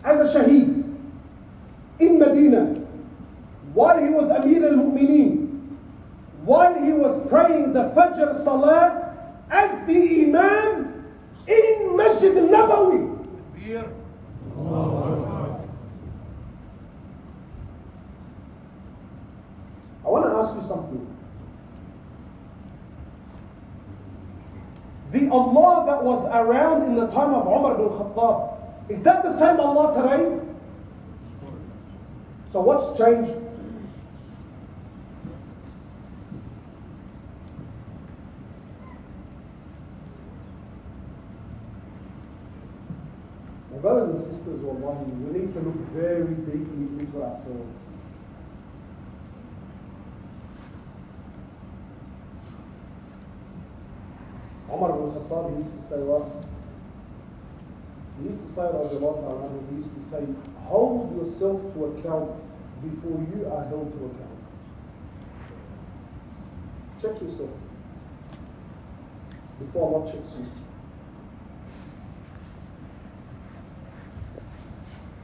as a shaheed in Medina while he was Amir al Mu'mineen, while he was praying the Fajr Salah as the Imam in Masjid al Nabawi. I want to ask you something. The Allah that was around in the time of Umar bin Khattab, is that the same Allah today? So what's changed? My brothers and sisters, we need to look very deeply into ourselves. Umar bin Khattab he used to say what? He used to say, he used to say, hold yourself to account before you are held to account. Check yourself before Allah checks you.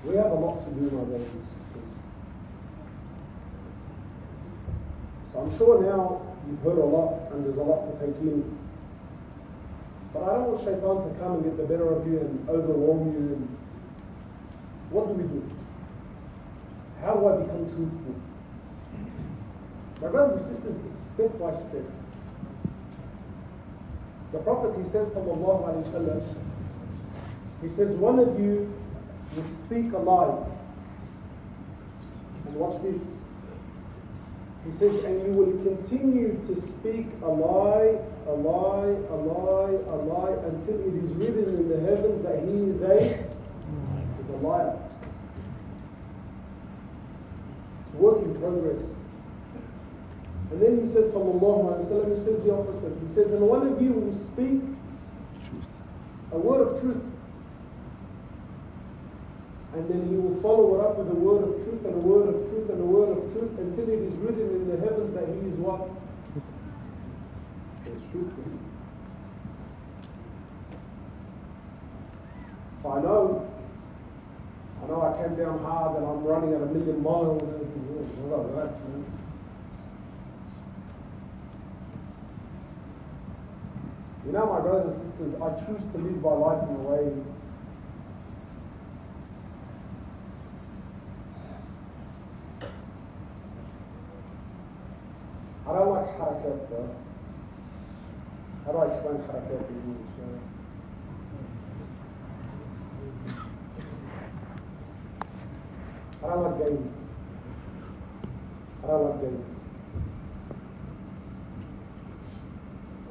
We have a lot to do, my brothers and sisters. So I'm sure now you've heard a lot and there's a lot to take in. But I don't want shaitan to come and get the better of you and overwhelm you. And what do we do? How do I become truthful? My brothers and sisters, it's step by step. The Prophet, he says, alayhi wasallam, he says, one of you will speak a lie. And watch this. He says, and you will continue to speak a lie, a lie, a lie, a lie, until it is written in the heavens that he is a, is a liar. It's work in progress. And then he says, Sallallahu Alaihi Wasallam, he says the opposite. He says, and one of you will speak a word of truth. And then he will follow it up with a word of truth and a word of truth and a word of truth until it is written in the heavens that he is what? Truth. So I know, I know I came down hard and I'm running at a million miles and everything. Oh, relax, man. You know, my brothers and sisters, I choose to live my life in a way I don't like harakat, bro. How do I explain harakat in English? I don't like games. I don't like games.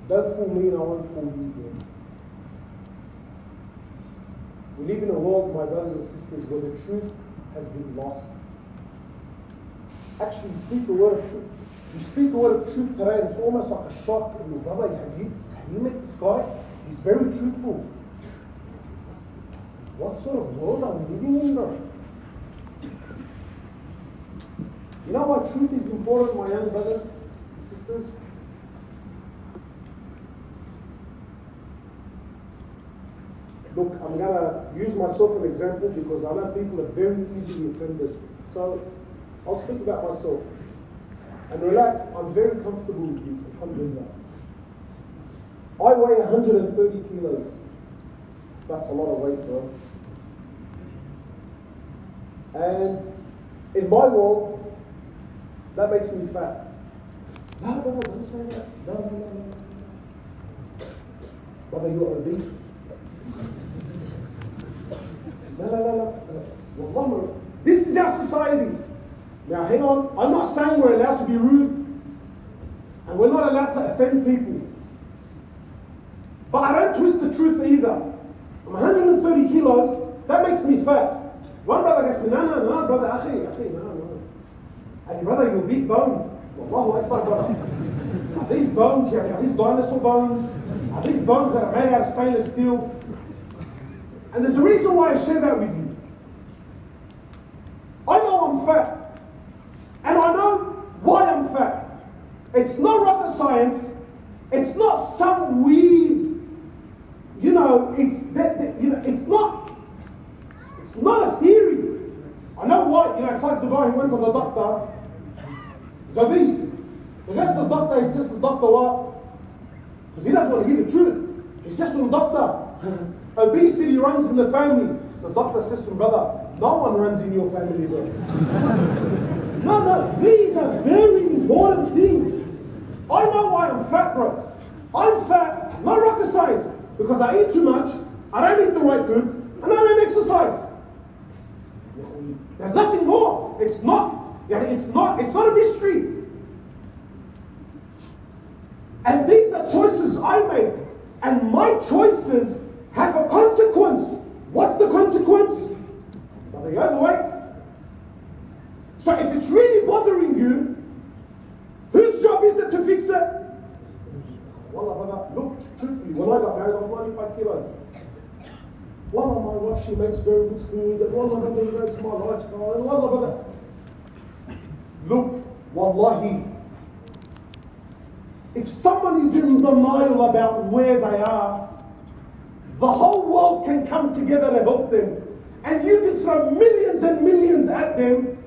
Don't fool me and I won't fool you, bro. We live in a world, my brothers and sisters, where the truth has been lost. Actually, speak the word of truth. You speak a word of truth today, and it's almost like a shock. Your brother, have you, have you met this guy? He's very truthful. What sort of world are we living in, bro? You know why truth is important, my young brothers and sisters? Look, I'm going to use myself an example because I know people are very easily offended. So I'll speak about myself. And relax, I'm very comfortable with this, alhamdulillah. I weigh 130 kilos. That's a lot of weight, bro. And in my world, that makes me fat. No, brother, don't say that. No, no, no, no. Brother, you're obese. No, no, no, no. Wallah, this is our society. Now, hang on. I'm not saying we're allowed to be rude and we're not allowed to offend people. But I don't twist the truth either. I'm 130 kilos. That makes me fat. One brother gets me, no, no, no, brother, akhi, akhi, no, no. And Hey, brother, you're big bone. Allahu Akbar, brother. Are these bones here? Are these dinosaur bones? Are these bones that are made out of stainless steel? And there's a reason why I share that with you. I know I'm fat. And I know why I'm fat. It's not rocket science. It's not some weird, you know, it's that, that you know, it's not, it's not a theory. I know why, you know, it's like the guy who went to the doctor, he's obese. He goes to the doctor, he says to the doctor what? Because he doesn't want to hear the truth. He says to the doctor, obesity runs in the family. The doctor says to him, brother, no one runs in your family, bro. no, no, these are very important things. I know why I'm fat, bro. I'm fat, not rocket science, because I eat too much, I don't eat the right foods, and I don't exercise. There's nothing more. It's not, it's not, it's not a mystery. And these are choices I make. And my choices have a consequence. What's the consequence? Well, the other way. So if it's really bothering you, whose job is it to fix it? Wallah, brother, look, truthfully, when I got married, I was 95 kilos. Wallah, my wife, she makes very good food, and Wallah, brother, he makes my lifestyle, and Wallah, brother. Look, Wallahi, if someone is in denial about where they are, the whole world can come together to help them. And you can throw millions and millions at them.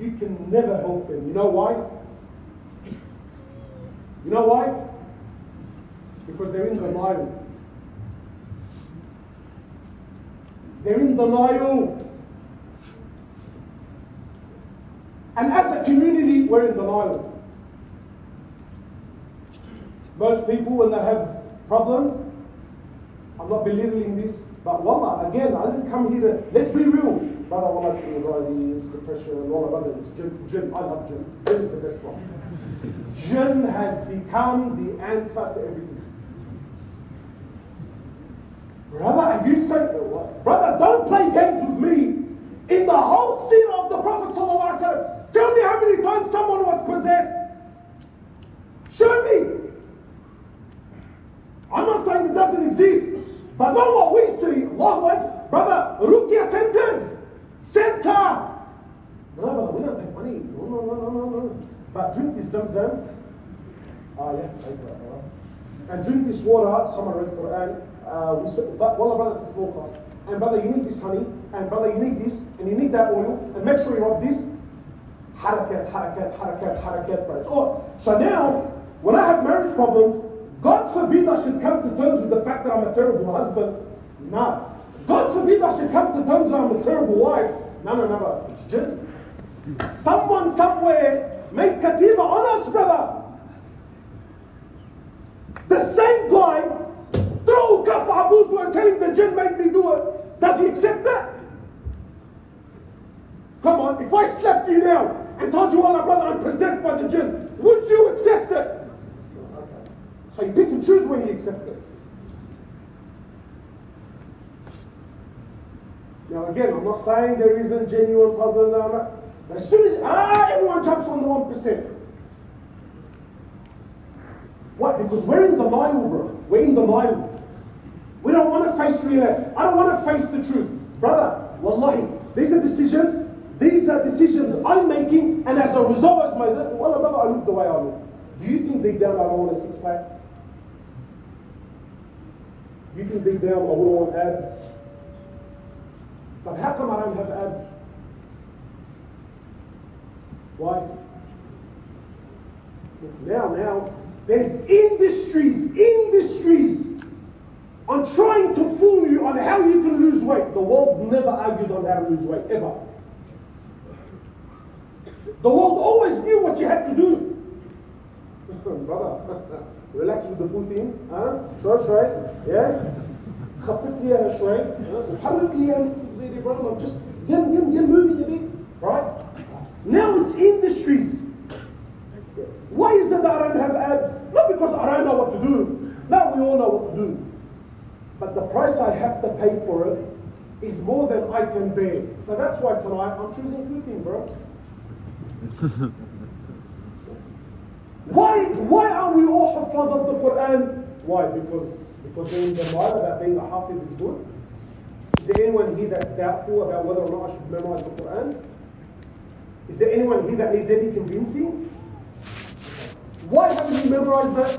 You can never help them. You know why? You know why? Because they're in denial. They're in denial. And as a community, we're in denial. Most people, when they have problems, I'm not belittling this, but wallah, again, I didn't come here to, let's be real. Brother, wallah, it's anxiety, it's depression, and all of it's jinn, jinn, I love jinn. Jinn is the best one. jinn has become the answer to everything. Brother, are you saying, brother, don't play games with me. In the whole scene of the Prophet tell me how many times someone was possessed. Show me. I'm not saying it doesn't exist, but not what we see. Allah, brother, Ruqyah centers, center. No, brother, we don't take money. No, no, no, no, no. But drink this Zamzam. Ah, it, right? And drink this water. Someone read the Quran. Uh, we said, but brother, it's a small cost. And brother, you need this honey. And brother, you need this. And you need that oil. And make sure you rub this. Harakat, harakat, harakat, harakat, bro. It's all. So now, when I have marriage problems, God forbid I should come to terms with the fact that I'm a terrible husband. No. God forbid I should come to terms that I'm a terrible wife. No, no, no, It's jinn. Someone somewhere made katiba on us, brother. The same guy throw kaf abuzu and telling the jinn made me do it. Does he accept that? Come on, if I slapped you now and told you, Allah, brother, I'm possessed by the jinn, would you accept it? So you pick and choose when you accept it. Now again, I'm not saying there isn't genuine problems, but as soon as ah, everyone jumps on the one percent. What? Because we're in denial, bro. We're in denial. We don't want to face reality. Uh, I don't want to face the truth. Brother, wallahi, these are decisions. These are decisions I'm making, and as a result, as my well, brother, I look the way I look. Do you think deep down I don't want a six pack? You can dig down, I wouldn't want abs. But how come I don't have abs? Why? Now, now, there's industries, industries I'm trying to fool you on how you can lose weight. The world never argued on how to lose weight, ever. The world always knew what you had to do. Brother, relax with the poutine. Huh? Sure, sure. Yeah? خفف ليها شوي. وحرك ليها الزي دي brother. Just get, get, get moving a bit. Right? Now it's industries. Why is it that I don't have abs? Not because I don't know what to do. Now we all know what to do but the price I have to pay for it is more than I can bear so that's why tonight I'm choosing poutine bro Why, why are we all hafad of the Quran? Why? Because, because in the mind that being a hafiz is good? Is there anyone here that's doubtful about whether or not I should memorize the Quran? Is there anyone here that needs any convincing? Why haven't you memorized that?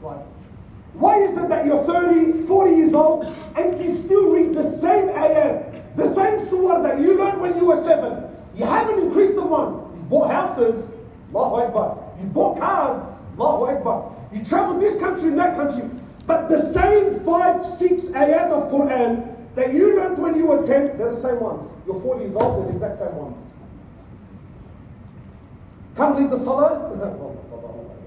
Why? Why is it that you're 30, 40 years old and you still read the same ayat, the same surah that you learned when you were seven? You haven't increased the one. You've bought houses, Allahu Akbar. You've bought cars, Allahu Akbar. You traveled this country and that country. But the same five, six ayat of Quran that you learned when you were 10, they're the same ones. You're 40 years old, they're the exact same ones. Come lead the salah.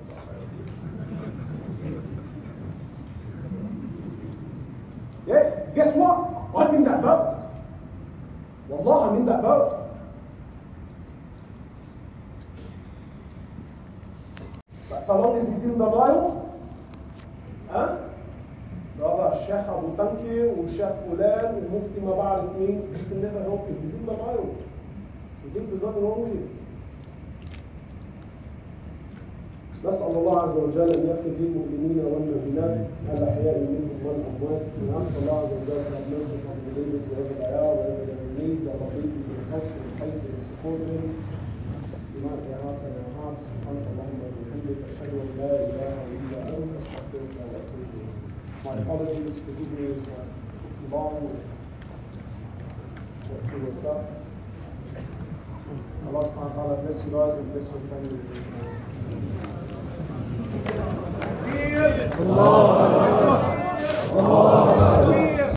guess what? I'm in that boat. Wallah, I'm in that boat. But so long as he's in the Nile, huh? Brother Sheikh Abu Tanki والشيخ فلان والمفتي ما بعرف مين, you can never help him. He's in the Nile. He thinks there's nothing wrong with him. نسأل الله عز وجل أن يغفر للمؤمنين والمؤمنات الأحياء منهم والأموات ونسأل الله عز وجل أن نصرف من وهذا العيار وهذا الجميل والرقيق بالحب والحيث والسكون بما في hearts and سبحانك اللهم وبحمدك أشهد أن لا إله إلا أنت أستغفرك وأتوب إليك. My apologies, forgive me if I took too long or too worked up. Allah subhanahu wa ta'ala bless you guys and bless your families. الله